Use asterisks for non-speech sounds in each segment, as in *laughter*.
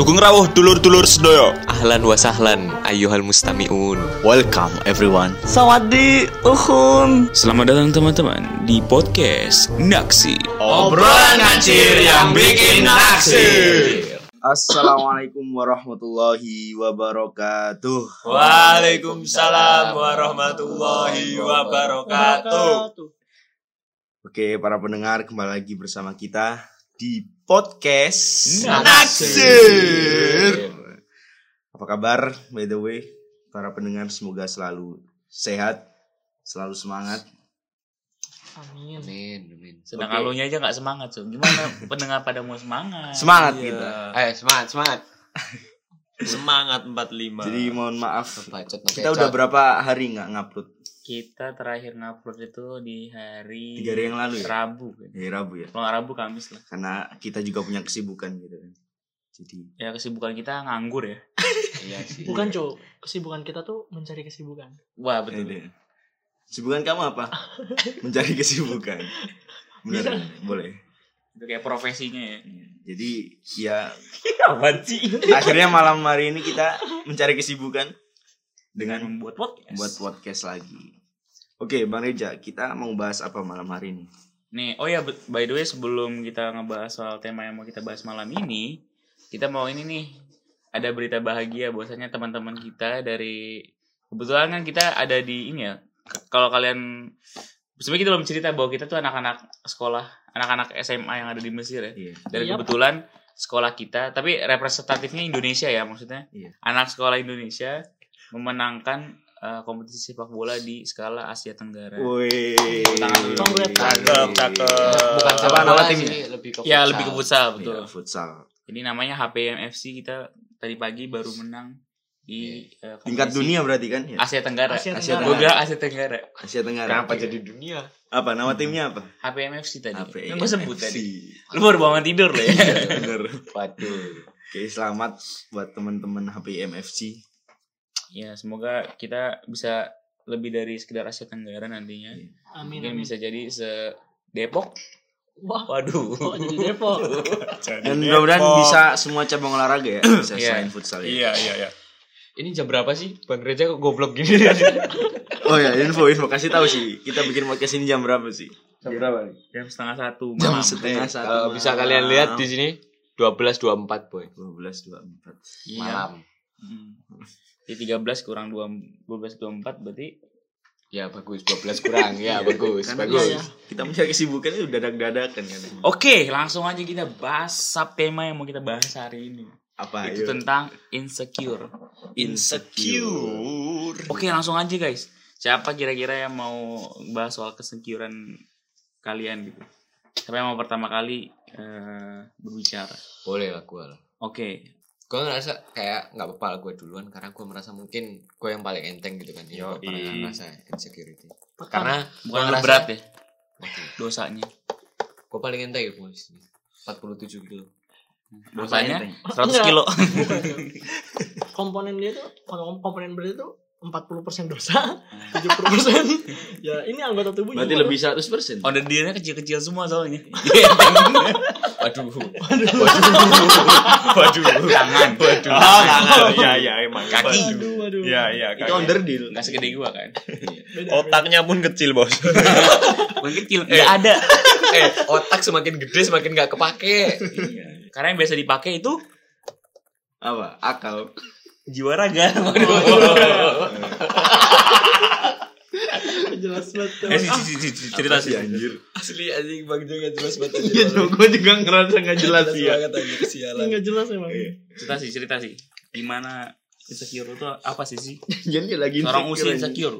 Sugeng rawuh dulur-dulur sedaya. Ahlan wa sahlan ayyuhal mustami'un. Welcome everyone. Sawadi uhun. Selamat datang teman-teman di podcast Naksi. Obrolan ngacir yang bikin naksir. Assalamualaikum warahmatullahi wabarakatuh. Waalaikumsalam warahmatullahi wabarakatuh. Oke, para pendengar kembali lagi bersama kita di podcast Naksir. Apa kabar? By the way, para pendengar semoga selalu sehat, selalu semangat. Amin. Amin, amin. Sedang Oke. alunya aja nggak semangat so. Gimana *laughs* pendengar pada mau semangat? Semangat Iya. kita. Eh, semangat, semangat. *laughs* Semangat 45. Jadi mohon maaf, Bacot, kita udah berapa hari nggak ngupload? Kita terakhir ngupload itu di hari Tiga hari yang lalu ya? Rabu. kan? Hari Rabu ya. Kalau nggak Rabu Kamis lah. Karena kita juga punya kesibukan gitu kan. Jadi Ya kesibukan kita nganggur ya. *laughs* Iya sih. Bukan cu, kesibukan kita tuh mencari kesibukan. Wah betul. Ini. Kesibukan kamu apa? *laughs* Mencari kesibukan. Benar, boleh. Itu kayak profesinya ya. Jadi ya *laughs* Apaan sih? akhirnya malam hari ini kita mencari kesibukan dengan Membuat podcast. buat podcast lagi. Oke, Bang Reja, kita mau bahas apa malam hari ini? Nih, oh ya but- by the way sebelum kita ngebahas soal tema yang mau kita bahas malam ini, kita mau ini nih ada berita bahagia bahwasanya teman-teman kita dari kebetulan kan kita ada di ini ya. Kalau kalian sebenarnya kita belum cerita bahwa kita tuh anak-anak sekolah, anak-anak SMA yang ada di Mesir ya. Iya. Dan Yap. kebetulan sekolah kita, tapi representatifnya Indonesia ya maksudnya. Iya. Anak sekolah Indonesia memenangkan eh, kompetisi sepak bola di skala Asia Tenggara. Congrats. Cakep, cakep. Bukan Apa sepak nama bola timnya? sih, lebih ke Ya futsal. lebih ke futsal betul. Iya, futsal. Jadi namanya HPM FC kita tadi pagi baru menang di Tingkat kompetisi dunia berarti kan? Ya. Asia Tenggara. Asia Asia Tenggara. Gue bilang Asia Tenggara. Asia Tenggara. Kenapa Oke. jadi dunia? Apa nama timnya apa? HPM FC tadi. HPM Yang gue sebut FC. tadi. Lu baru bangun tidur loh ya. Bener. Waduh. Oke, selamat buat teman-teman HPM FC. Ya semoga kita bisa lebih dari sekedar Asia Tenggara nantinya. Amin. Mungkin amin. bisa jadi se Depok. Wah, Waduh. kok jadi Depok? *laughs* Dan mudah-mudahan bisa semua cabang olahraga ya, bisa Iya. selain futsal ya. Iya, iya, iya. Ini jam berapa sih? Bang Reja kok goblok gini? Oh ya, info info kasih tahu sih. Kita bikin podcast ini jam berapa sih? Jam berapa nih? Jam setengah satu Jam malam. setengah Eh, satu. eh, bisa kalian lihat di sini 12.24 boy. 12 24. Iya. Malam. Hmm. Jadi 13 kurang 2 12 24 berarti Ya bagus, 12 kurang. Ya bagus, Karena bagus. iya, kita mencari kesibukan itu dadak-dadakan kan. Oke, langsung aja kita bahas sub tema yang mau kita bahas hari ini. Apa itu ayo? tentang insecure. insecure. Oke, langsung aja guys. Siapa kira-kira yang mau bahas soal kesecurean kalian gitu? Siapa yang mau pertama kali eh, berbicara? Boleh lah gue lah. Oke, gue ngerasa kayak nggak apa-apa lah gue duluan karena gue merasa mungkin gue yang paling enteng gitu kan ya Yoi. pernah ngerasa insecurity Pekan. karena bukan lu berat ya Oke. dosanya. gue paling enteng ya bos 47 kilo Dosanya Apa 100 Enggak. kilo. *laughs* komponen dia tuh kalau komponen berat itu 40% dosa, *laughs* 70% ya ini anggota tubuhnya. Berarti lebih 100%. Order dirinya kecil-kecil semua soalnya. *laughs* waduh Waduh, tangan. Waduh. Oh, tangan. Iya, iya, emang. Kaki. Waduh, waduh. Iya, iya. Itu kaki. underdeal. Enggak segede gua kan. Beda, Otaknya pun kecil, Bos. *laughs* Bukan kecil, enggak ada. eh otak semakin gede semakin nggak kepake Karena yang biasa dipakai itu Apa? Akal. Jiwa raga. beda. Jelas banget. Eh, si- si- si- si- cerita sih. anjir. asli anjing bang Jo nggak jelas banget Iya, gue juga ngerasa nggak jelas ya. banget anjing sialan Enggak jelas emang. Cerita sih, cerita sih. Gimana insecure itu apa sih sih? Jadi lagi Seorang usia insecure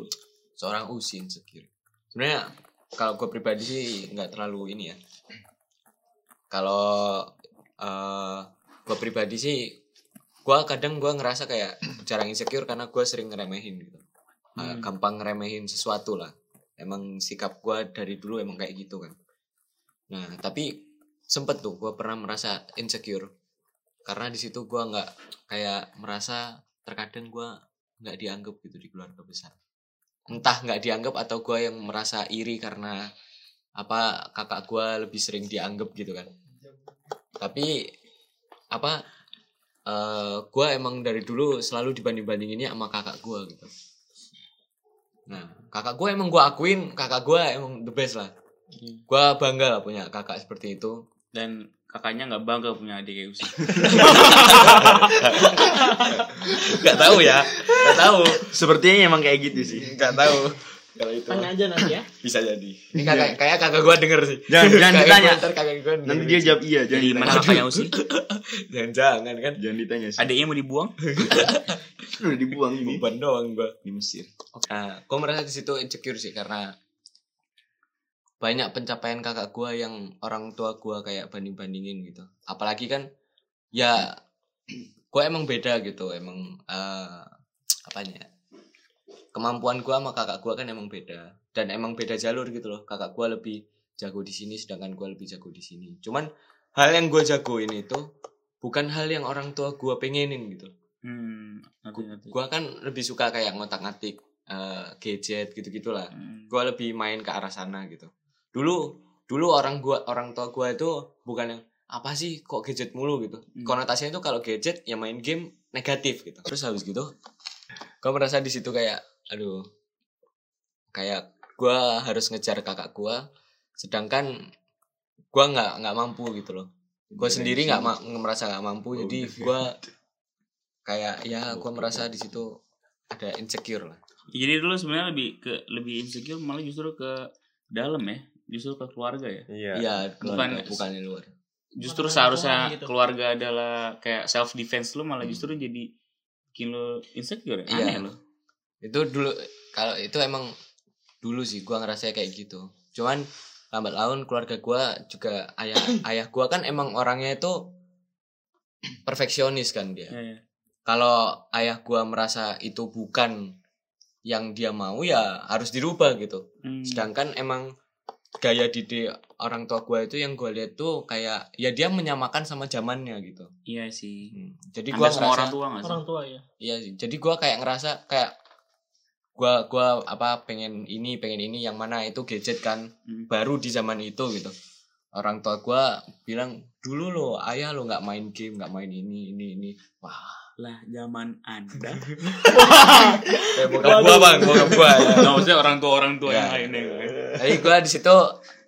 seorang usi insecure sebenarnya kalau gue pribadi sih nggak terlalu ini ya kalau eh gue pribadi sih gue kadang gue ngerasa kayak jarang insecure karena gue sering ngeremehin gitu. Eh, gampang ngeremehin sesuatu lah. Emang sikap gue dari dulu emang kayak gitu kan. Nah tapi sempet tuh gue pernah merasa insecure. Karena di situ gue nggak kayak merasa terkadang gue nggak dianggap gitu di keluarga besar. Entah nggak dianggap atau gue yang merasa iri karena apa kakak gue lebih sering dianggap gitu kan. Tapi apa eh gue emang dari dulu selalu dibanding bandinginnya sama kakak gue gitu. Nah kakak gue emang gue akuin kakak gue emang the best lah. Gue bangga lah punya kakak seperti itu. Dan kakaknya nggak bangga punya adik kayak Usi. *laughs* nggak tahu ya nggak tahu. Sepertinya emang kayak gitu sih. nggak tahu kalau itu Tanya aja nanti ya. bisa jadi ini kakak kayak kakak gue denger sih Jangan jangan Kayak ditanya. gua ntar kakak gue Nanti dia jawab iya, jangan Jadi mana kakaknya Usi? *laughs* jangan jangan kan Jangan ditanya sih. Adiknya mau dibuang? *laughs* Udah dibuang ini beban doang gue di Mesir. Nah, merasa di situ insecure sih karena banyak pencapaian kakak gue yang orang tua gue kayak banding bandingin gitu. Apalagi kan ya gue emang beda gitu, emang eh apanya? Kemampuan gue sama kakak gue kan emang beda dan emang beda jalur gitu loh. Kakak gue lebih jago di sini, sedangkan gue lebih jago di sini. Cuman hal yang gue jagoin itu bukan hal yang orang tua gue pengenin gitu Hmm, ngerti ngerti. gua kan lebih suka kayak ngotak-ngatik eh, gadget gitu-gitulah Hmm. gua lebih main ke arah sana gitu dulu dulu orang gua orang tua gua itu bukan yang apa sih kok gadget mulu gitu Hmm. konotasinya itu kalau gadget ya main game negatif gitu terus habis gitu gua merasa di situ kayak aduh kayak gua harus ngejar kakak gua sedangkan gua nggak nggak mampu gitu loh gua sendiri nggak ma- merasa nggak mampu jadi gua kayak ya gua merasa di situ ada insecure lah Jadi dulu sebenarnya lebih ke lebih insecure malah justru ke dalam ya, justru ke keluarga ya. Iya. iya Bukan- bukan bukan di luar Justru Bukan seharusnya gitu. keluarga adalah kayak self defense lu malah justru jadi bikin lu insecure ya. Iya. Aneh lo. Itu dulu kalau itu emang dulu sih gua ngerasa kayak gitu cuman lambat laun keluarga gua juga ayah *coughs* ayah gua kan emang orangnya itu perfeksionis kan dia Ya, ya. kalau ayah gua merasa itu bukan yang dia mau ya harus dirubah gitu Hmm. sedangkan emang gaya didik orang tua gua itu yang gua lihat tuh kayak ya dia menyamakan sama zamannya gitu Iya sih. Hmm, jadi semua ngerasa orang tua gak sih? Orang tua ya. Iya sih. Jadi gua kayak ngerasa kayak gua gua apa pengen ini pengen ini yang mana itu gadget kan Hmm. baru di zaman itu gitu. Orang tua gua bilang dulu lo ayah lo nggak main game nggak main ini ini ini. Wah. Lah zaman Anda. *laughs* Eh, bokap gua bang bokap gua. Ya. Nggak maksudnya orang tua orang tua yang Ya. lain ya. Tapi gua di situ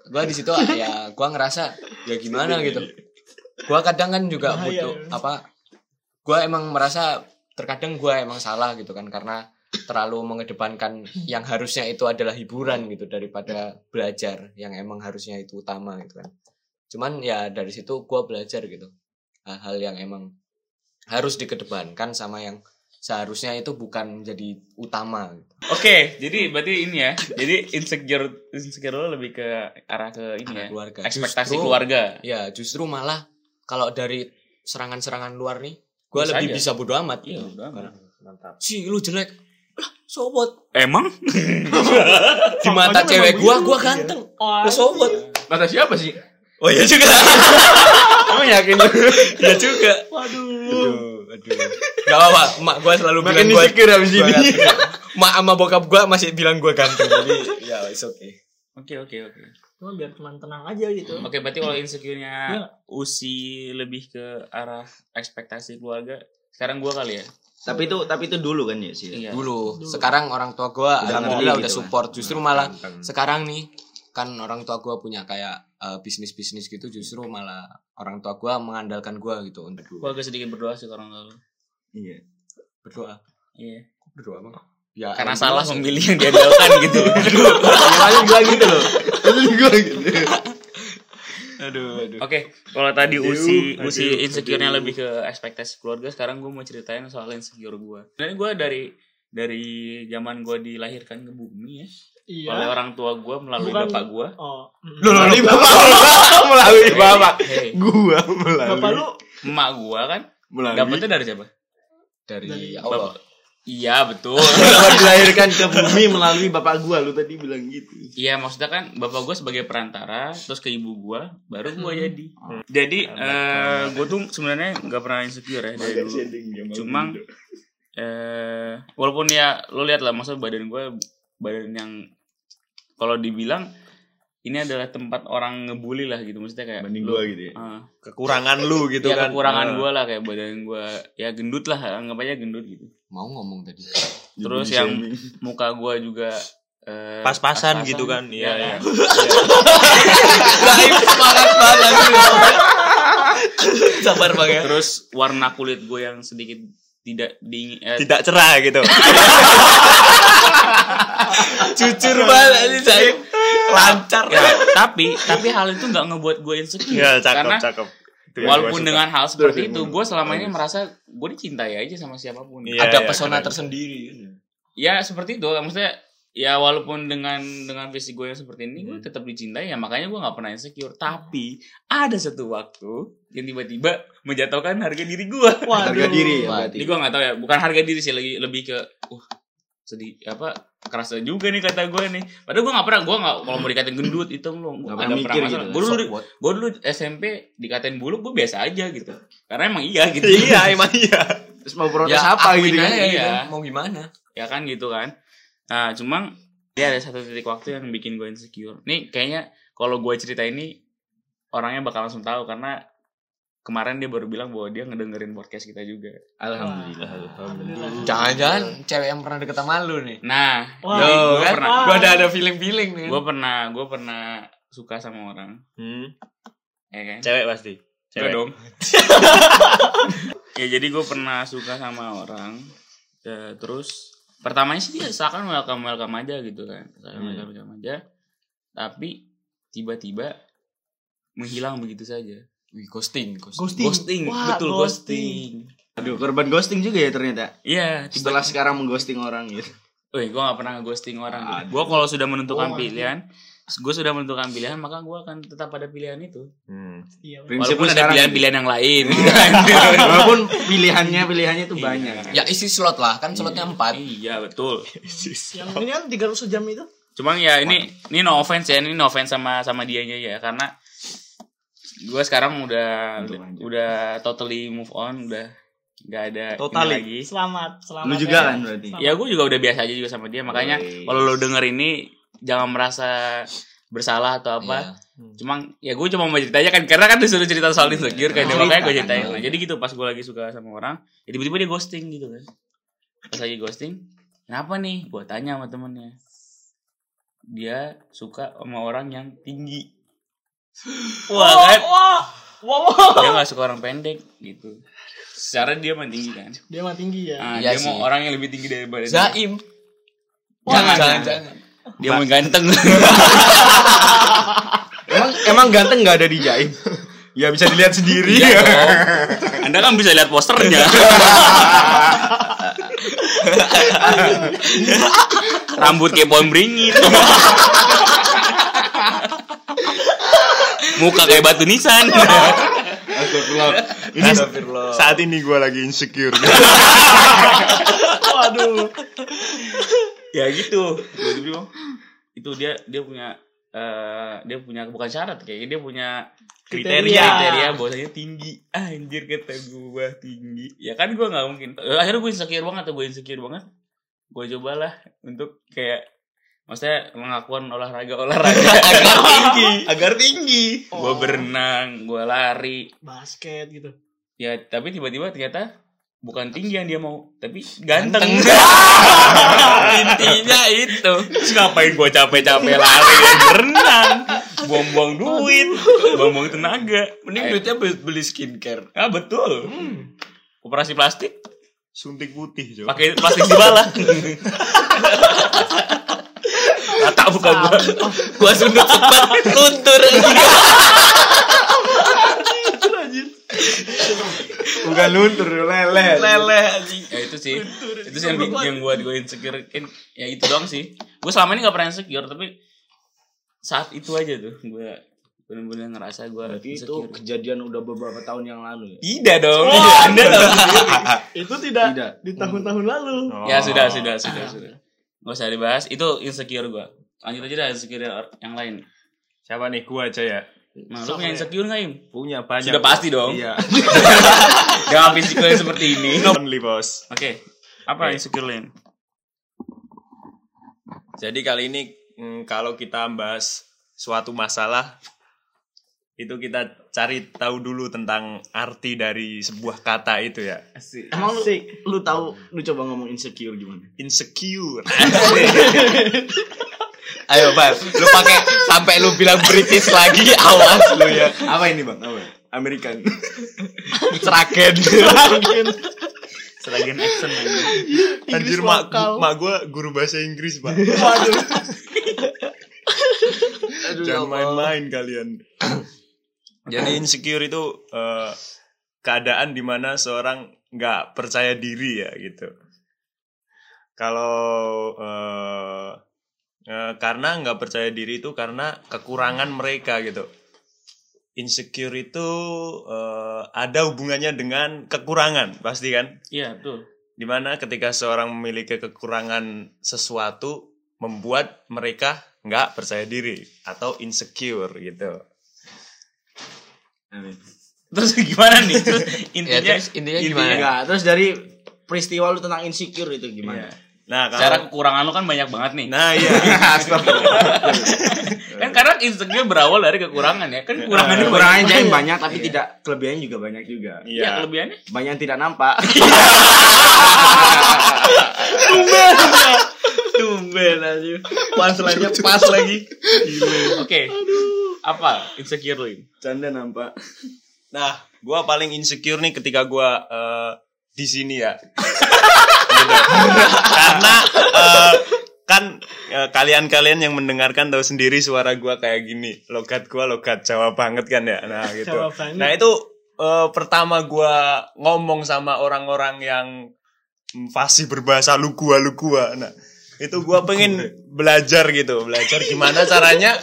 gua di situ ya gua ngerasa ya gimana gitu. Gua kadang kan juga Bahaya, butuh ya. apa? Gua emang merasa terkadang gua emang salah gitu kan karena terlalu mengedepankan yang harusnya itu adalah hiburan gitu daripada belajar yang emang harusnya itu utama gitu kan. Cuman ya dari situ gua belajar gitu. Hal-hal yang emang harus dikedepankan sama yang seharusnya itu bukan menjadi utama gitu. Oke, jadi berarti ini ya. Jadi insecure insecure lo lebih ke arah ke ini ya. Arah keluarga. Ekspektasi Justru- keluarga. Ya justru malah kalau dari serangan-serangan luar nih, gue lebih aja. bisa bodo amat. Iya, udah. amat. Mantap. Si lu jelek, sobot. Emang? *laughs* Di mata cewek gua, gua ganteng. Oh, sobot. Kata siapa sih? Oh iya juga. *laughs* Kamu yakin? Iya juga. Waduh. Aduh, aduh. Gak apa-apa, emak gua selalu Makin bilang gua. insecure abis gua ini. Mak sama bokap gua masih bilang gua ganteng. Jadi ya it's okay. Oke, oke, oke. Cuma biar teman tenang aja gitu. Oke, berarti kalau insecure-nya Iya. Usi lebih ke arah ekspektasi keluarga. Sekarang gua kali ya. Tapi itu tapi itu dulu kan ya sih. Iya. Dulu, sekarang orang tua gua Udah alhamdulillah ngerti udah gitu support. lah. Justru Nah, malah ganteng. sekarang nih kan orang tua gua punya kayak eh, bisnis-bisnis gitu justru malah orang tua gua mengandalkan gua gitu untuk Gua agak sedikit berdoa sih orang tua. Iya. berdoa Iya. berdoa bang ya Karena salah memilih yang diandalkan gitu. Gua gitu loh. Paling gua gitu. Aduh aduh Oke, kalau tadi Usi Aduh, Usi insecure-nya lebih ke ekspektasi keluarga, sekarang gue mau ceritain soal insecure gue. Dan gue dari dari zaman gue dilahirkan ke bumi ya, Iya. oleh orang tua gue melalui Bukan- bapak gue. Oh. Melalui bapak. Melalui bapak. Hey, Gua melalui. Bapak lu emak gue kan melalui. dapetnya dari siapa? dari, Dari Allah Iya betul. *laughs* Gua dilahirkan ke bumi melalui bapak gua lu tadi bilang gitu. Iya maksudnya kan bapak gue sebagai perantara, terus ke ibu gue, baru gue Hmm. jadi. Jadi eh gue tuh sebenarnya nggak pernah insecure ya dari dulu. Cuma eh walaupun ya lo lihat lah maksud badan gue badan yang kalau dibilang ini adalah tempat orang ngebully lah gitu maksudnya kayak Banding lu- gua gitu ya. Ah. Kekurangan lu gitu ya kan. kekurangan Ah. gue lah kayak badan gue ya gendut lah anggap aja gendut gitu Mau ngomong tadi. terus yang muka gue juga eh, Pas-pasan gitu kan, iya, Iya, iya. semangat banget. Sabar bang ya. terus warna kulit gue yang sedikit tidak dingin eh, Tidak cerah gitu. *laughs* Jujur banget ini saya. Lancar. ya, tapi tapi hal itu nggak ngebuat gue insecure. Ya, cakep, karena cakep. Itu walaupun dengan hal seperti itu gua- gue selama ini merasa gue dicintai aja sama siapa pun. Iya, Ada iya, pesona keren. tersendiri. ya seperti itu. Maksudnya ya walaupun dengan dengan fisik gue yang seperti ini gue tetap dicintai ya makanya gue nggak pernah insecure. Tapi ada satu waktu yang tiba-tiba menjatuhkan harga diri gue Harga diri ya ini gue nggak tahu ya bukan harga diri sih lagi lebih ke uh sedih apa kerasa juga nih kata gue nih padahal gue nggak pernah gue nggak kalau mau dikatain gendut itu lo Nggak pernah mikir gitu. gue dulu gue dulu SMP dikatain buluk gue biasa aja gitu karena emang iya gitu *laughs* Iya, emang iya. Terus mau protes Ya apa gitu kan? aja, Iya. gitu. Mau gimana? ya kan gitu kan nah cuma dia ada satu titik waktu yang bikin gue insecure nih kayaknya kalau gue cerita ini orangnya bakal langsung tahu karena kemarin dia baru bilang bahwa dia ngedengerin podcast kita juga Alhamdulillah. Alhamdulillah. Jangan-jangan cewek yang pernah deket sama lu nih. nah Wah. Yo, gue kan? pernah Gua ada ada feeling-feeling nih. gue pernah gue pernah suka sama orang Hmm, ya kan cewek pasti. Cewek. dong ya jadi gue pernah suka sama orang Ya, terus pertamanya sih dia seakan welcome welcome aja gitu kan seakan Hmm. welcome welcome aja tapi tiba-tiba menghilang begitu saja Wih, ghosting, ghosting. Ghosting. ghosting Wah, betul ghosting Aduh, korban ghosting juga ya ternyata. iya Setelah tiba sekarang mengghosting orang gitu. Wih, gue gak pernah ghosting orang Aduh. gue kalau sudah menentukan Oh, pilihan gue sudah menentukan pilihan maka gue akan tetap pada pilihan itu Hmm. Iya. Walaupun ada pilihan-pilihan yang lain *laughs* Walaupun pilihannya pilihannya Iya. banyak. Ya isi slot lah, kan slotnya empat. iya betul Yang ini kan 300 jam itu. Cuma ya ini ini no offense ya, ini no offense sama sama dianya ya karena gue sekarang udah Untuk udah, lanjut. udah totally move on, udah nggak ada ini Totally. lagi. Selamat, selamat. Lu juga kan berarti? Selamat. Ya gue juga udah biasa aja juga sama dia, makanya kalau lo denger ini jangan merasa bersalah atau apa. Iya. Cuma ya gue cuma mau cerita aja kan karena kan disuruh cerita soal insecure kan Cerita, makanya gue ceritain. Nah, jadi gitu pas gue lagi suka sama orang, ya tiba-tiba dia ghosting gitu kan. Pas lagi ghosting, kenapa nih? Gue tanya sama temennya. Dia suka sama orang yang tinggi. Wah kan? Wah, wah, wah. Dia gak suka orang pendek gitu. Secara dia mah tinggi kan. Dia mah tinggi ya. Nah, Iya dia mau sih. orang yang lebih tinggi daripada dia. Zaim. Jangan, jangan, jangan. jangan. Dia mau ganteng. *laughs* Emang emang ganteng nggak ada di Jaim? Ya bisa dilihat sendiri. Iya dong. *laughs* Anda kan bisa lihat posternya. *laughs* Rambut kayak pohon beringin. Muka kayak batu nisan. Astagfirullah. Ini saat ini gue lagi insecure. Waduh. ya gitu. Bilang, itu dia dia punya eh dia punya bukan syarat kayak dia punya Kriteria. kriteria kriteria bahwasanya tinggi anjir kata gua tinggi ya kan gua nggak mungkin akhirnya gue insecure banget atau gue insecure banget gue cobalah untuk kayak maksudnya mengakuan olahraga olahraga *laughs* agar tinggi. *laughs* Agar tinggi. Gue Oh. berenang gue lari. Basket gitu. ya tapi tiba-tiba ternyata bukan tinggi yang dia mau tapi ganteng, *laughs* intinya itu. Terus ngapain gue capek-capek lari? Dan berenang. Buang-buang duit. Buang-buang tenaga. Mending Eh, duitnya beli, beli skincare. ah betul. Operasi plastik? Suntik putih, pakai plastik di bala Rata buka gua Gua sundut cepat luntur. Bukan luntur, lele. Lele anjing. ya itu sih itu sih yang yang gua gue insecure ya itu doang sih gue selama ini gak pernah insecure tapi saat itu aja tuh gue bener-bener ngerasa gue Berarti itu kejadian udah beberapa tahun yang lalu ya. tidak dong Oh, anda tahu sendiri. Itu tidak, Tidak. di tahun-tahun lalu. Oh. ya sudah sudah sudah sudah nggak usah dibahas itu insecure gue lanjut aja dah insecure yang lain Siapa nih? Gue aja ya. nah, lu punya insecure nggak im Punya banyak. Sudah pasti dong. Iya. *laughs* jangan physical seperti ini *laughs* Only bos. oke apa insecure lain Jadi kali ini mm, kalau kita bahas suatu masalah itu kita cari tahu dulu tentang arti dari sebuah kata itu ya. Emang lu, lu tahu lu coba ngomong insecure gimana? Insecure. *laughs* Ayo bang, lu pakai sampai lu bilang British lagi, awas lu ya. Apa ini bang? Apa? American. *laughs* Seragen. Seragen accent lagi. Anjir mak mak gue guru bahasa Inggris pak. Aduh, Jangan main-main kalian. *laughs* Jadi insecure itu eh, keadaan di mana seorang nggak percaya diri ya gitu. Kalau eh, eh, karena nggak percaya diri itu karena kekurangan mereka gitu. Insecure itu eh, ada hubungannya dengan kekurangan pasti kan? Iya, betul. Di mana ketika seorang memiliki kekurangan sesuatu membuat mereka nggak percaya diri atau insecure gitu. Terus *laughs* gimana nih? Terus *laughs* Ya intinya terus intinya gimana? Enggak, terus dari peristiwa lu tentang insecure itu gimana? Nah, kalau Cara kekurangan lu kan banyak banget nih. Nah, iya. *laughs* kan karena insecure berawal dari kekurangan ya. Kan kekurangan Kekurangannya kekurangan jangan banyak tapi tidak kelebihannya juga banyak juga. Iya, Iya. kelebihannya. Banyak yang tidak nampak. Tumben aja. Punchline-nya pas lagi. Oke. Apa insecure lu ini? Canda nampak. Nah, gua paling insecure nih ketika gua eh, di sini ya. Gitu. Karena eh, kan eh, kalian-kalian yang mendengarkan tahu sendiri suara gua kayak gini. Logat gua logat Jawa banget kan ya. Nah, gitu. Nah, itu eh, pertama gua ngomong sama orang-orang yang mm, fasih berbahasa lu gua lu gua. Nah, itu gua pengen *laughs* belajar gitu, belajar gimana caranya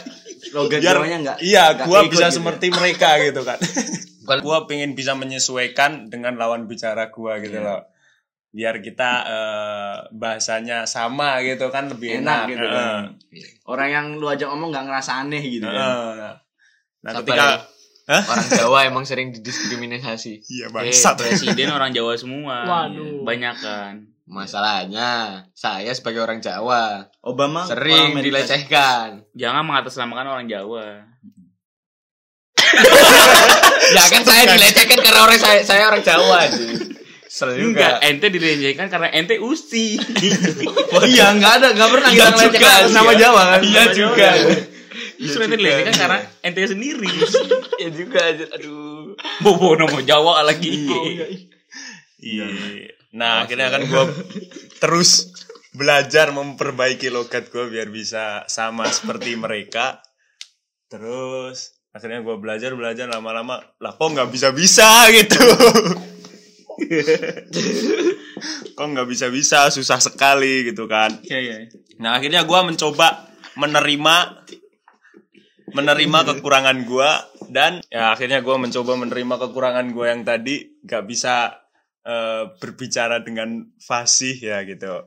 Logat biar Jawanya enggak. iya enggak gua bisa gitu ya. seperti mereka gitu kan *laughs* gua pengen bisa menyesuaikan dengan lawan bicara gua gitu Iya. loh biar kita eh, bahasanya sama gitu kan lebih Enak enak, gitu Heeh. kan. Orang yang lu ajak ngomong nggak ngerasa aneh gitu kan. Heeh. nah Sabar ketika ya. Hah? Orang *laughs* Jawa emang sering didiskriminasi. iya Eh, bangsat presiden orang Jawa semua. Waduh. Banyak kan. Masalahnya, saya sebagai orang Jawa Obama sering orang dilecehkan. Jangan mengatasnamakan orang Jawa. *laughs* Ya kan saya dilecehkan karena orang saya saya orang Jawa sih. Sel Enggak, juga. ente dilecehkan karena ente usi. *laughs* Iya, enggak ada, enggak pernah kita Iya juga ngelecehkan sih, sama ya. Jawa kan. Iya juga. Justru ente dilecehkan karena ente sendiri. *laughs* Ya juga aduh. Bobo nama Jawa lagi. iya nah akhirnya kan gua terus belajar memperbaiki logat gua biar bisa sama seperti mereka. Terus akhirnya gua belajar belajar lama-lama lah kok nggak bisa bisa *laughs* gitu. Kok nggak bisa bisa susah sekali gitu kan. Iya, iya. nah akhirnya gua mencoba menerima menerima kekurangan gua dan ya akhirnya gua mencoba menerima kekurangan gua yang tadi. Nggak bisa eh, berbicara dengan fasih ya gitu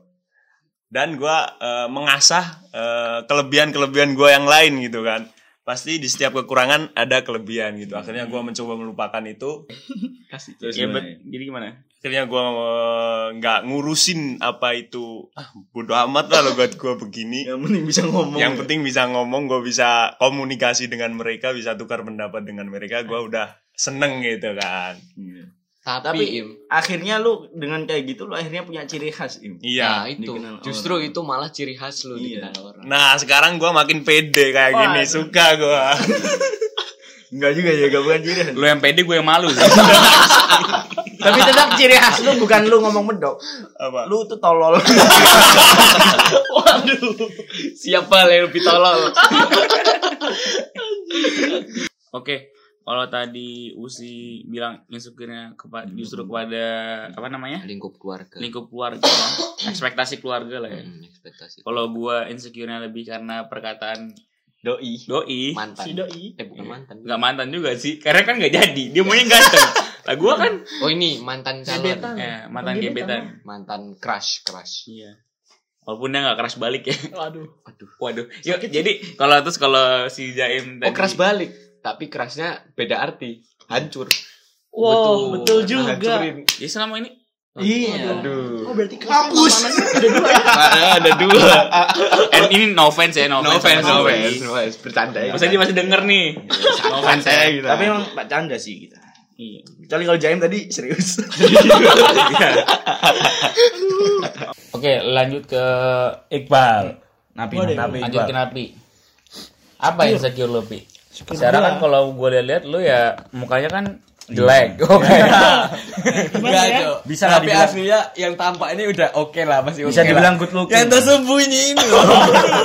dan gua eh, mengasah eh, kelebihan-kelebihan gua yang lain gitu kan pasti di setiap kekurangan ada kelebihan gitu akhirnya gua mencoba melupakan itu *laughs* Kasih. Terus Ya, bet- jadi gimana? akhirnya gua eh, nggak ngurusin apa itu ah bodo amat lah logat gua begini Yang penting bisa ngomong. yang ya. penting bisa ngomong gue bisa komunikasi dengan mereka bisa tukar pendapat dengan mereka gue udah seneng gitu kan Iya. Tapi, Tapi Im, akhirnya lu dengan kayak gitu lu akhirnya punya ciri khas, Im. nah iya itu dikenal justru orang. itu malah ciri khas lu Iya. dikenal orang. nah sekarang gue makin pede kayak gini suka gue Enggak *laughs* juga ya, gak bukan ciri khas. Lu yang pede gue yang malu sih. *laughs* Tapi tetap ciri khas lu bukan lu ngomong medok. apa Lu tuh tolol. *laughs* Waduh, siapa yang lebih tolol? Oke, kalau tadi Usi bilang insecure-nya kepa- justru kepada apa namanya? Lingkup keluarga. lingkup keluarga, *coughs* ekspektasi keluarga lah ya. Hmm, ekspektasi. Kalau gua insecure-nya lebih karena perkataan Doi. doi, Mantan. Si doi. Eh bukan mantan. nggak mantan juga sih, karena kan nggak jadi. Dia maunya ganteng. Lah gua kan Oh ini mantan calon. Gebetan. eh, mantan Gebetan. gebetan. Mantan crush crush. Iya. Walaupun dia nggak keras balik ya. Waduh. Aduh. Waduh. Yuk, jadi kalau terus kalau si Jaim tadi Oh keras balik. Tapi kerasnya beda arti. Hancur. Wow, betul, juga. Hancurin. Jadi selama ini Iya. Aduh. Oh berarti kampus ada dua ya. *laughs* ada dua. And ini no offense ya, no No offense. no offense, no offense. Bercanda ya. Maksudnya dia masih denger nih. No offense ya. gitu. Tapi emang Pak Canda sih kita. Iya. Kecuali kalau Jaim tadi serius. Oke, lanjut ke Iqbal. Napi, deh. napi lanjut ke. Napi. Apa insecure lu, Pi? Secara gua. kan kalau gue lihat lu ya mukanya kan jelek. *laughs* Oke. Gimana ya? Bisa lah Tapi dibilang, aslinya yang tampak ini udah oke lah, masih oke bisa lah. dibilang good looking. Yang tersembunyi ini loh.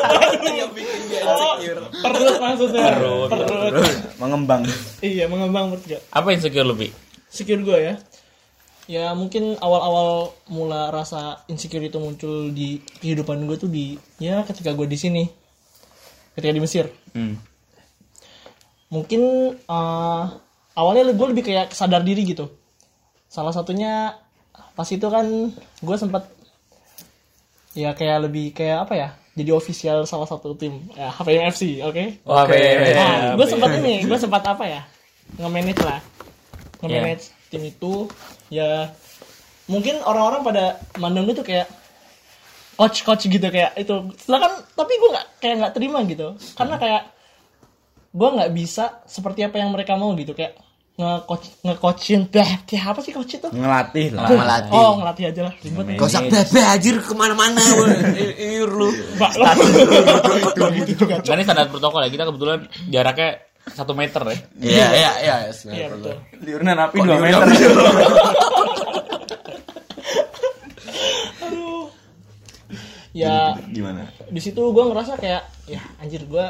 *laughs* yang bikin dia insecure. Perut maksudnya. Perut. Perut. Mengembang. Iya mengembang menurut gak? Apa insecure lu, Pi? Secure gue ya. Ya mungkin awal-awal mula rasa insecure itu muncul di kehidupan gue tuh di ya ketika gue di sini, ketika di Mesir. Hmm. Mungkin eh, awalnya gue lebih kayak sadar diri gitu. Salah satunya pas itu kan gue sempat ya kayak lebih kayak apa ya? Jadi official salah satu tim ya HPM FC, oke? Wah, Pi. Nah, gue sempat ini, gue *laughs* sempat apa ya? Nge-manage lah. Nge-manage tim itu ya mungkin orang-orang pada mandang itu kayak coach coach gitu kayak itu. Sedangkan tapi gue nggak kayak nggak terima gitu. Karena kayak gue nggak bisa seperti apa yang mereka mau gitu kayak nge-coach nge-coachin kayak apa sih coach itu? Ngelatih lah. Melatih. Oh, ngelatih aja lah ribet. Gak usah bebe anjir ke mana-mana. Ir lu. Mbak, lo. gitu. Nah, ini standar protokol ya. Kita kebetulan jaraknya satu meter ya. Iya, iya, iya. Iya betul. Liurnya napi 2 meter. *laughs* Ya Gimana? di situ gue ngerasa kayak ya anjir gue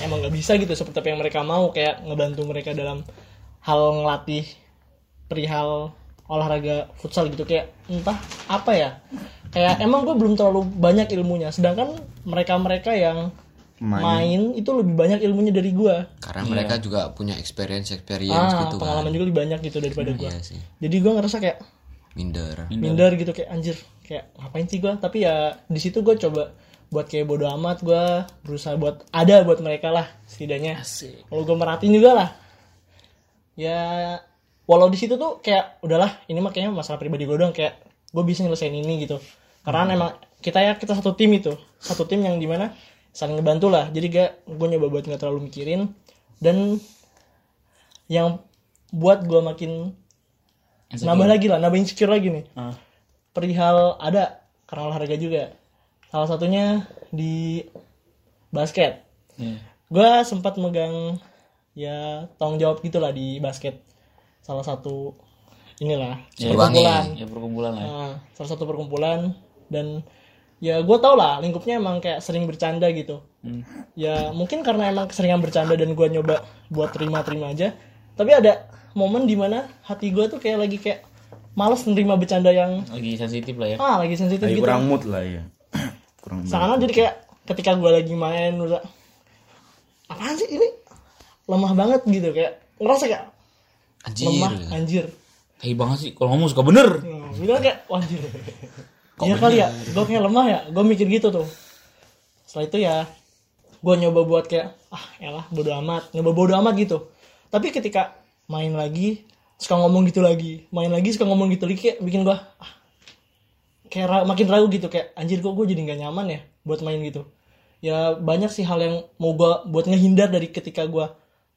emang nggak bisa gitu seperti apa yang mereka mau kayak ngebantu mereka dalam hal ngelatih perihal olahraga futsal gitu kayak entah apa ya kayak emang gue belum terlalu banyak ilmunya sedangkan mereka mereka yang Main. main, itu lebih banyak ilmunya dari gue Karena mereka juga punya experience experience ah gitu pengalaman kan. juga lebih banyak gitu daripada gue Iya sih. jadi gue ngerasa kayak Minder. minder gitu kayak anjir kayak ngapain sih gue tapi ya di situ gue coba buat kayak bodo amat gue berusaha buat ada buat mereka lah setidaknya. Kalau gue merhatiin juga lah. Ya walau di situ tuh kayak udahlah ini mah kayaknya masalah pribadi gue doang kayak gue bisa nyelesain ini gitu. Karena emang kita ya kita satu tim itu. Satu tim yang di mana saling ngebantu lah. Jadi gak gue nyoba buat nggak terlalu mikirin. Dan yang buat gue makin nambah lagi lah nambah insecure lagi nih. Ah. Perihal ada karena olahraga juga. Salah satunya di basket. Iya. gue sempat megang ya tanggung jawab gitulah di basket. Salah satu inilah Ya, perkumpulan. Ya perkumpulan lah. ya. Nah, salah satu perkumpulan. Dan ya gue tau lah lingkupnya emang kayak sering bercanda gitu. Ya mungkin karena emang keseringan bercanda dan gue nyoba buat terima-terima aja. Tapi ada momen di mana hati gue tuh kayak lagi kayak males nerima bercanda yang Lagi sensitif lah ya. ah lagi sensitif Lagi gitu kurang mood lah ya. *clears throat* kurang mood. seakan jadi kayak ketika gue lagi main udah apaan sih ini lemah banget gitu kayak ngerasa kayak Anjir. lemah anjir Tai banget sih. Kalau ngomong suka bener. Bilang kayak wah anjir iya kali ya gue kayak lemah ya gue mikir gitu tuh setelah itu ya gue nyoba buat kayak ah elah bodo amat nyoba bodo amat gitu tapi ketika main lagi suka ngomong gitu lagi main lagi suka ngomong gitu lagi kayak bikin gue ah, kayak ra- makin ragu gitu kayak anjir kok gue jadi nggak nyaman ya buat main gitu? Ya banyak sih hal yang mau gue buat ngehindar dari ketika gue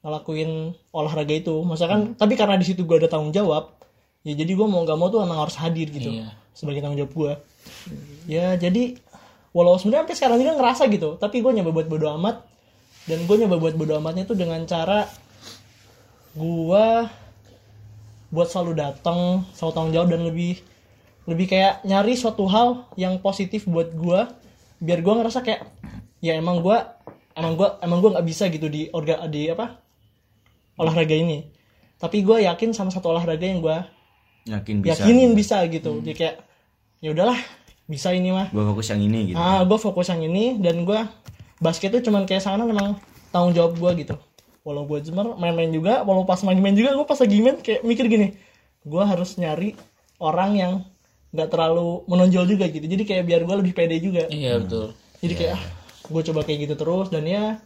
ngelakuin olahraga itu. Misalkan tapi karena di situ gue ada tanggung jawab ya jadi gue mau nggak mau tuh emang harus hadir gitu Iya. sebagai tanggung jawab gue ya jadi walau sebenarnya sampai sekarang juga ngerasa gitu tapi gue nyoba buat bodo amat. Dan gue nyoba buat bodo amatnya tuh dengan cara gue buat selalu datang selalu tanggung jawab dan lebih lebih kayak nyari suatu hal yang positif buat gue biar gue ngerasa kayak ya emang gue emang gue emang gue nggak bisa gitu di orga di apa olahraga ini tapi gue yakin sama satu olahraga yang gue Yakin bisa. yakinin bisa gitu jadi kayak ya udahlah bisa ini mah Gue fokus yang ini gitu. ah gue fokus yang ini dan gue basket tuh cuman kayak sana memang tanggung jawab gue gitu walau gue cuma main-main juga. Walau pas main-main juga gue pas lagi main kayak mikir gini gue harus nyari orang yang nggak terlalu menonjol juga gitu. Jadi kayak biar gue lebih pede juga. Iya betul. jadi kayak ah, gue coba kayak gitu terus dan ya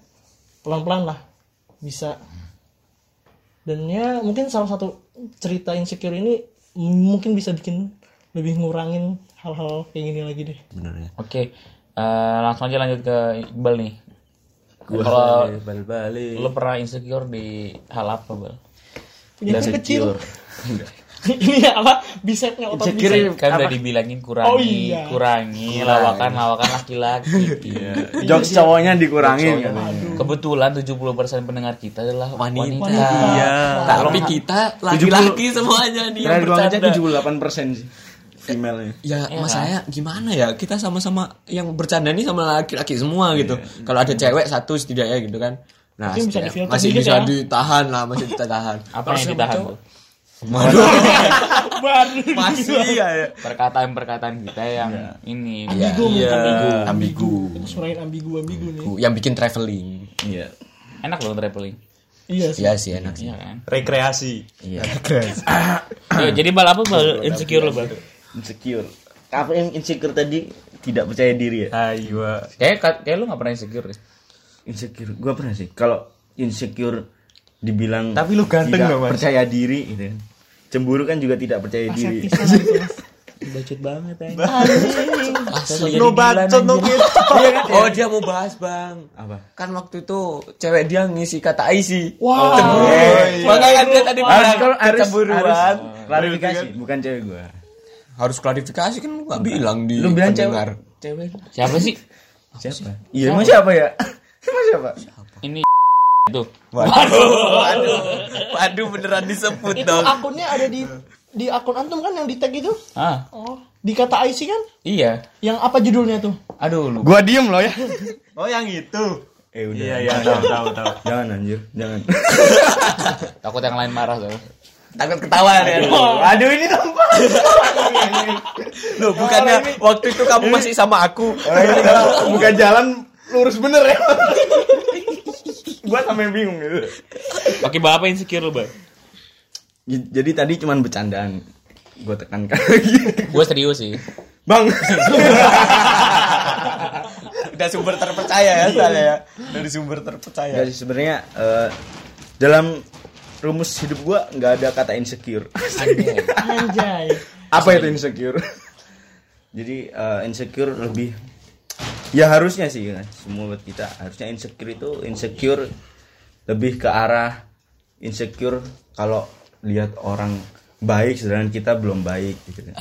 pelan-pelan lah bisa. Dan ya mungkin salah satu cerita insecure ini mungkin bisa bikin lebih ngurangin hal-hal kayak gini lagi deh. Bener ya. Oke, eh, langsung aja lanjut ke Iqbal nih. Kalau balik-balik. lo pernah insecure di hal apa, Bal? punya kecil ini *laughs* apa bisepnya otot Insecure bisep Kan udah dibilangin kurangi, Oh, iya. kurangi lawakan lawakan laki-laki. Iya. Jokes cowoknya dikurangin katanya. Kebetulan 70% pendengar kita adalah wanita. Wanita. Iya. Tapi kita laki-laki semuanya nih yang Terakhir gua bercanda. 78% sih female-nya. Ya masalahnya gimana ya kita sama-sama yang bercanda nih sama laki-laki semua gitu. Kalau ada cewek satu setidaknya gitu kan. Nah, Tapi bisa setidaknya difilter masih bisa ya. ditahan lah, masih ditahan. *laughs* Apa Kalau yang ditahan tuh? baru *laughs* Masih ya, ya. Perkataan-perkataan kita yang ini. ambigu Iya, ambigu ambigu. kita surain ambigu ambigu nih Yang bikin traveling. Iya. Enak loh traveling. iya sih Iya sih enak sih. Iya kan? Rekreasi. Iya. Yo, jadi bal apa bal insecure lo bal? Insecure. Apa yang insecure tadi? Tidak percaya diri ya? Ayo. Kayak kayak lu gak pernah insecure deh. Insecure. Gua pernah sih. Kalau insecure dibilang Tapi lu ganteng tidak loh, Mas. percaya diri gitu kan. Cemburu kan juga tidak percaya diri. gitu Bacot banget aja. anjing No bacot no gitu. Oh dia mau bahas bang. Apa? Kan waktu itu cewek dia ngisi kata isi. wow Makanya kan dia tadi bilang harus, kecemburuan. harus klarifikasi, bukan cewek gua. Harus klarifikasi kan lu gak bilang di Lu bilang pendengar. Cewek. Siapa sih? *laughs* Siapa? Iya, emang siapa ya? *laughs* Emang siapa? Ini *laughs* itu. Waduh. Waduh beneran disebut itu dong. akunnya ada di di akun antum kan yang di tag itu Ah, oh di kata IC kan iya. yang apa judulnya tuh Aduh lu. Gua diem loh ya. Oh yang itu. Eh udah. Iya iya tahu tahu tahu. Jangan anjir, jangan. Takut yang lain marah tuh. Takut ketawa ya. Aduh ini tampak. *laughs* Loh bukannya waktu itu kamu masih sama aku. Bukan jalan lurus bener ya. *laughs* gua sampai bingung gitu. Pakai bapak insecure lo, Bang. Jadi tadi cuman bercandaan. Gua tekankan lagi. Gue serius sih. Bang. *laughs* Udah sumber terpercaya ya soalnya ya. Dari sumber terpercaya. Ya sih sebenarnya eh, dalam rumus hidup gua nggak ada kata insecure. anjay Apa itu insecure? *laughs* Jadi eh, insecure lebih ya harusnya sih kan semua buat kita harusnya insecure itu insecure lebih ke arah insecure kalau lihat orang baik sedangkan kita belum baik gitu kan.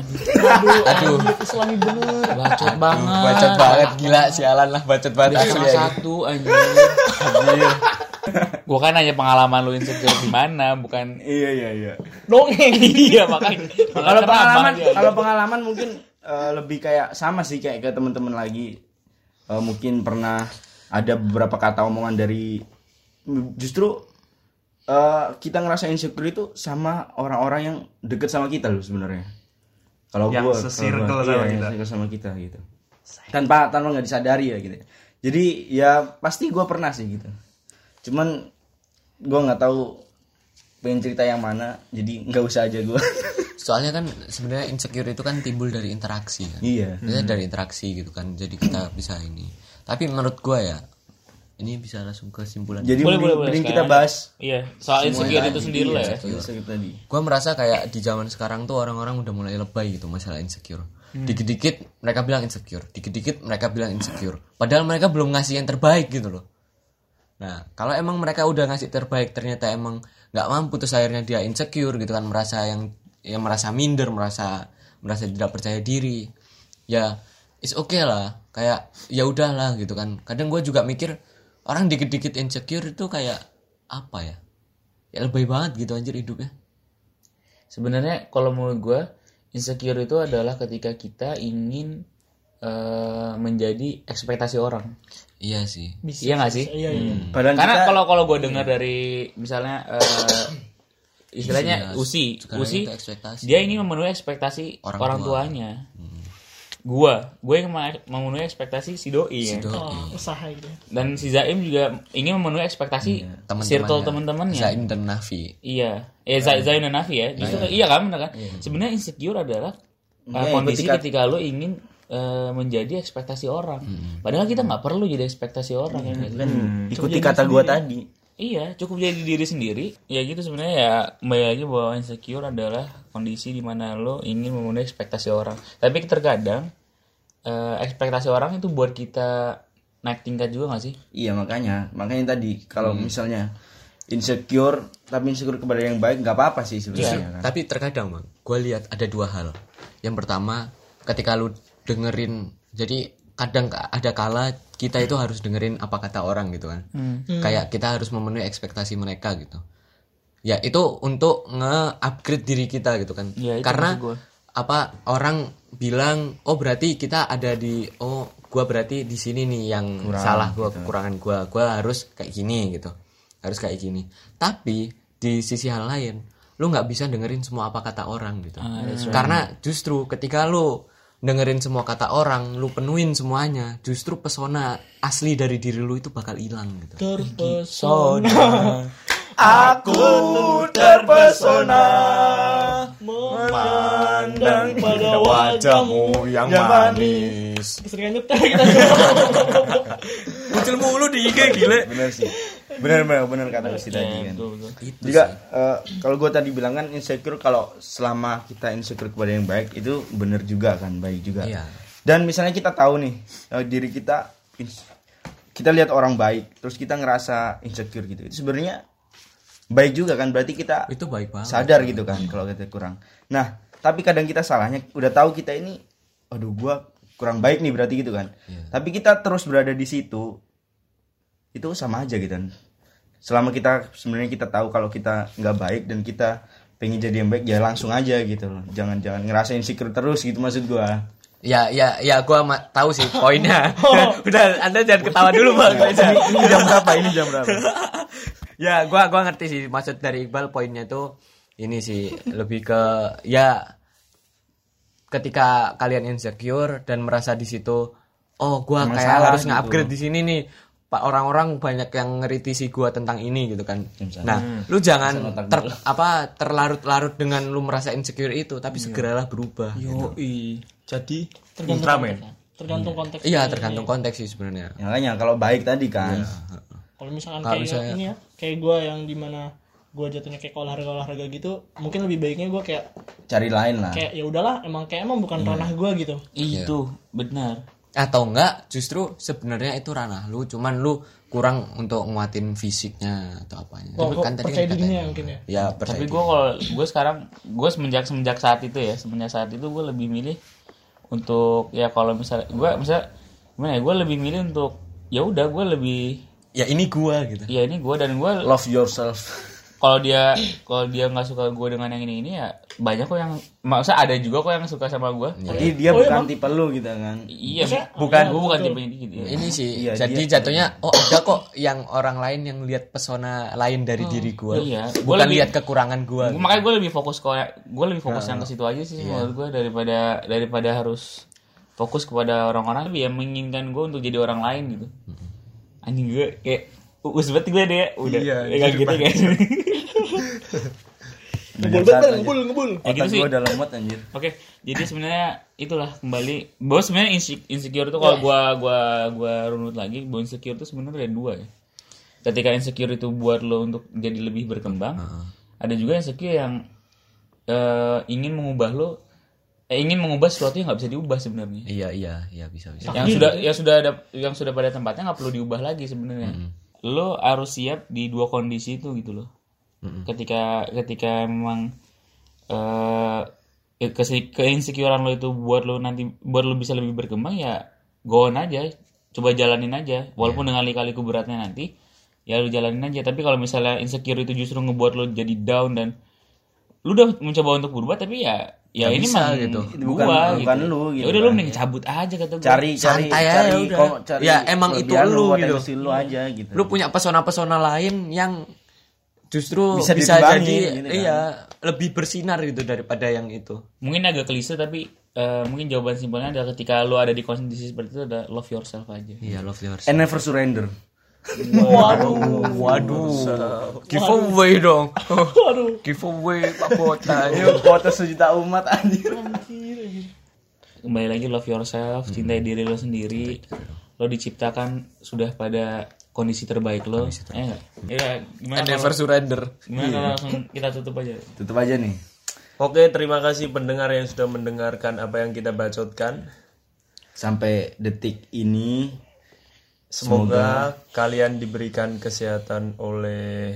Aduh. islami bener Bacot banget. Bacot banget gila sialan lah bacot banget asli ya. satu anjir. Gue kan hanya pengalaman lu insecure di mana, bukan Iya iya iya. dongeng *laughs* iya makanya. Kalau pengalaman dia? kalau pengalaman mungkin eh, lebih kayak sama sih kayak ke teman-teman lagi Eh, mungkin pernah ada beberapa kata omongan dari justru eh, kita ngerasa insecure itu sama orang-orang yang deket sama kita loh sebenarnya. Kalau Yang gua gua- sama iya, yang kita. se-circle sama kita gitu. Tanpa tanpa nggak disadari ya gitu. Jadi ya pasti gua pernah sih gitu. Cuman gua nggak tahu pengen cerita yang mana jadi nggak usah aja gua. *laughs* Soalnya kan sebenarnya insecure itu kan timbul dari interaksi kan. iya. Biasanya dari interaksi gitu kan. Jadi kita bisa ini. Tapi menurut gua ya ini bisa langsung ke kesimpulan. Jadi Boleh, mending, boleh, boleh, mending kita bahas Iya, soal insecure itu sendiri lah ya. insecure tadi. Gue merasa kayak di zaman sekarang tuh orang-orang udah mulai lebay gitu masalah insecure. Hmm. Dikit-dikit mereka bilang insecure, dikit-dikit mereka bilang insecure. Padahal mereka belum ngasih yang terbaik gitu loh. Nah, kalau emang mereka udah ngasih terbaik ternyata emang nggak mampu terus akhirnya dia insecure gitu kan merasa yang yang merasa minder, merasa merasa tidak percaya diri. Ya, it's okay lah. Kayak ya udahlah gitu kan. Kadang gue juga mikir orang dikit-dikit insecure itu kayak apa ya? Ya lebay banget gitu anjir hidupnya. Sebenarnya kalau menurut gue insecure itu adalah ketika kita ingin eh, menjadi ekspektasi orang. Iya sih. Iya gak sih? iya iya Padahal Karena kita- kalau kalau gue dengar dari misalnya eh, istilahnya Iya, Usi, Usi itu ekspektasi. dia ingin memenuhi ekspektasi Orang orang, tua. tuanya. Gua, gue yang memenuhi ekspektasi si doi ya. oh, usaha gitu Dan si Zaim juga ingin memenuhi ekspektasi circle teman-temannya. Zain dan Nafi. Iya, eh Za- Zain dan Nafi ya. Justru iya kan bener kan? Sebenarnya insecure adalah uh, Iya, kondisi ketika- ketika lo ingin uh, menjadi ekspektasi orang. Padahal kita nggak perlu jadi ekspektasi orang ya. nggak sih? kan ikuti kata gua tadi Iya, cukup jadi diri sendiri. Ya gitu sebenarnya ya kembali lagi bahwa insecure adalah kondisi di mana lo ingin memenuhi ekspektasi orang. Tapi terkadang eh, ekspektasi orang itu buat kita naik tingkat juga gak sih? Iya makanya, makanya tadi kalau Hmm. misalnya insecure tapi insecure kepada yang baik nggak apa-apa sih sebenarnya kan. Tapi terkadang bang, gue lihat ada dua hal. Yang pertama, ketika lu dengerin, jadi kadang ka- ada kala kita itu harus dengerin apa kata orang gitu kan. Kayak kita harus memenuhi ekspektasi mereka gitu. Ya itu untuk nge-upgrade diri kita gitu kan. Ya, itu Karena apa orang bilang, oh berarti kita ada di, oh gua berarti di sini nih yang salah gua kekurangan gua, gua harus kayak gini gitu, harus kayak gini. Tapi di sisi hal lain, lu nggak bisa dengerin semua apa kata orang gitu. Karena justru ketika lu dengerin semua kata orang, lu penuhin semuanya, justru pesona asli dari diri lu itu bakal hilang gitu. terpesona Aku terpesona memandang pada wajahmu yang manis. keseringan nyetel kita *laughs* Muncul mulu di IG gile. Bener sih. Bener bener bener kata Gusti tadi kan. Betul, betul. Juga eh, kalau gue tadi bilang kan insecure kalau selama kita insecure kepada yang baik itu bener juga kan baik juga. Iya. Dan misalnya kita tahu nih eh, diri kita kita lihat orang baik terus kita ngerasa insecure gitu. Itu sebenarnya baik juga kan berarti kita Itu baik banget. sadar gitu kan kalau kita kurang. Nah, tapi kadang kita salahnya udah tahu kita ini aduh gua kurang baik nih berarti gitu kan. Tapi kita terus berada di situ itu sama aja gitu kan. Selama kita sebenarnya kita tahu kalau kita nggak baik dan kita pengen jadi yang baik ya langsung aja gitu loh. Jangan jangan ngerasain insecure terus gitu maksud gua. Ya, ya, ya, gua ma- tahu sih poinnya. *laughs* Udah, anda jangan ketawa dulu bang. ini jam *laughs* berapa? Ini jam berapa? ya, gua, gua ngerti sih maksud dari Iqbal poinnya tuh ini sih lebih ke ya ketika kalian insecure dan merasa di situ, oh gua Emang kayak harus gitu. nge-upgrade di sini nih. Pak orang-orang banyak yang ngeritisi gua tentang ini gitu kan. salah. Nah, lu jangan ter- apa terlarut-larut dengan lu merasa insecure itu, tapi segeralah berubah. gitu. Yoi. Jadi tergantung Ultraman. konteks, tergantung konteks Iya, tergantung konteks sih sebenarnya. Ya, makanya kalau baik tadi kan. kalau misalkan Kalau kayak misalnya- ini ya kayak gue yang di mana gue jatuhnya kayak olahraga olahraga gitu mungkin lebih baiknya gue kayak Cari lain lah. kayak ya udahlah emang kayak emang bukan ranah gue gitu Itu benar. Atau enggak justru sebenarnya itu ranah lu cuman lu kurang untuk nguatin fisiknya atau apanya oh, kan tadi percaya kan dirinya katanya. mungkin ya ya percaya Tapi gue kalau gue sekarang gue semenjak semenjak saat itu ya semenjak saat itu gue lebih milih untuk ya kalau misalnya gue misalnya gimana ya gue lebih milih untuk ya udah gue lebih ya ini gua gitu ya ini gue dan gue Love yourself. Kalau dia kalau dia nggak suka gue dengan yang ini ini ya banyak kok yang maksudnya ada juga kok yang suka sama gue Jadi dia Oh, iya, bukan Bang. tipe lu gitu kan. iya bukan ada, gue bukan tipe ini gitu. Ini sih Iya, jadi dia- jatuhnya oh ada kok yang orang lain yang lihat pesona lain dari diri gua. iya. Gua bukan lebih- lihat kekurangan gua Gua- makanya gue lebih fokus ke gue lebih fokus yang ke situ aja sih menurut gue daripada daripada harus fokus kepada orang-orang yang menginginkan gue untuk jadi orang lain gitu. Anjing gue kayak us banget gue deh udah. Iya, ya, kayak gitu kayak *laughs* Ngebul ngebul ngebul Ya gitu sih. gua udah lemot anjir. Oke, jadi sebenarnya itulah kembali. Bahwa sebenarnya inse- insecure itu kalau gua gua gua runut lagi, bahwa insecure itu sebenarnya ada dua ya. Ketika insecure itu buat lo untuk jadi lebih berkembang, ada juga insecure yang eh, ingin mengubah lo, eh, ingin mengubah sesuatu yang nggak bisa diubah sebenarnya. iya iya iya bisa bisa Yang sudah yang sudah ada yang sudah pada tempatnya nggak perlu diubah lagi sebenarnya. Lo harus siap di dua kondisi itu gitu loh. Ketika ketika memang eh ke keinsecurean lo itu buat lo nanti buat lo bisa lebih berkembang ya go on aja coba jalanin aja walaupun dengan kali-kaliku beratnya nanti ya lu jalanin aja tapi kalau misalnya insecure itu justru ngebuat lo jadi down dan lu udah mencoba untuk berubah tapi ya ya Nggak ini bisa mah gitu. Bukan- gua bukan gitu. lu gitu ya udah lu kan. mending cabut aja kata gue Cari cari Santai aja cari udah. kok- cari Ya, emang itu lu gitu. lu aja gitu. lu punya pesona-pesona lain yang justru Bisa bisa, jadi gitu kan. iya lebih bersinar gitu daripada yang itu. Mungkin agak klise tapi eh, mungkin jawaban simpelnya adalah ketika lu ada di kondisi seperti itu ada love yourself aja. Iya love yourself. And never surrender. waduh. Waduh giveaway dong. Giveaway pak bota Ayo kuota sejuta umat anjir. kembali lagi love yourself cintai diri lo sendiri. Lo diciptakan sudah pada kondisi terbaik lo. Eh enggak? Ya, gimana And kalau, never surrender. gimana kalau langsung kita tutup aja? Tutup aja nih. Oke, terima kasih pendengar yang sudah mendengarkan apa yang kita bacotkan. Sampai detik ini Semoga, kalian diberikan kesehatan oleh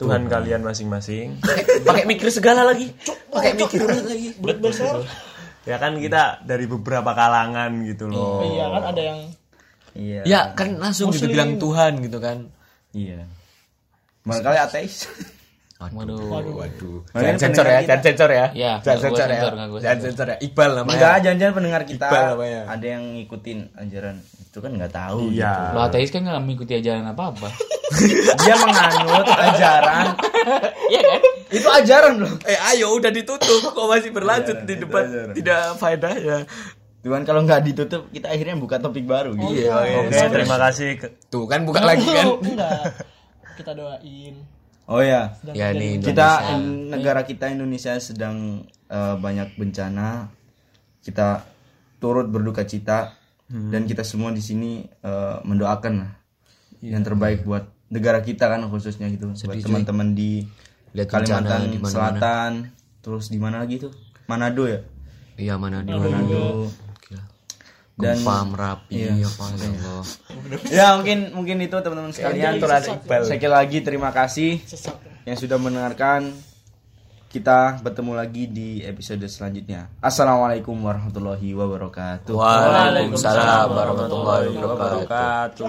Tuhan kalian masing-masing. *laughs* Pakai mikir segala lagi. Pakai mikir lagi. Blood vessel. ya kan kita dari beberapa kalangan gitu loh. Iya kan ada yang iya. Ya kan langsung dibilang Tuhan gitu kan. Iya. Barangkali ateis. Waduh. Waduh. Makanya Jangan sensor ya, jangan sensor ya. Ya, jangan sensor ya. Jangan sensor. ya. Iqbal namanya. Enggak, jangan-jangan pendengar kita Iqbal namanya. ada yang ngikutin ajaran itu kan nggak tahu Iya. gitu. Lo ateis kan nggak mengikuti ajaran apa-apa. *laughs* Dia menganut ajaran. Iya kan? itu ajaran loh. Eh ayo udah ditutup kok masih berlanjut di depan tidak faedah ya. Tuhan kalau nggak ditutup kita akhirnya buka topik baru gitu. Iya. Oke, terima kasih. ke- Tuh kan buka lagi kan. *laughs* enggak. Kita doain. Oh ya, Dan Ya nih kita negara kita Indonesia sedang eh, banyak bencana. Kita turut berduka cita dan kita semua di sini eh, mendoakan lah yang terbaik buat negara kita kan khususnya gitu. buat teman-teman di Lihat bencana Kalimantan di mana-mana. Selatan, terus di mana lagi tuh? Manado ya? Iya mana di Manado. Dan Gempa Merapi Iya. apa ya Allah. ya mungkin mungkin itu teman-teman sekalian. Sekali lagi terima kasih yang sudah mendengarkan. Kita bertemu lagi di episode selanjutnya. Assalamualaikum warahmatullahi wabarakatuh. Waalaikumsalam warahmatullahi wabarakatuh.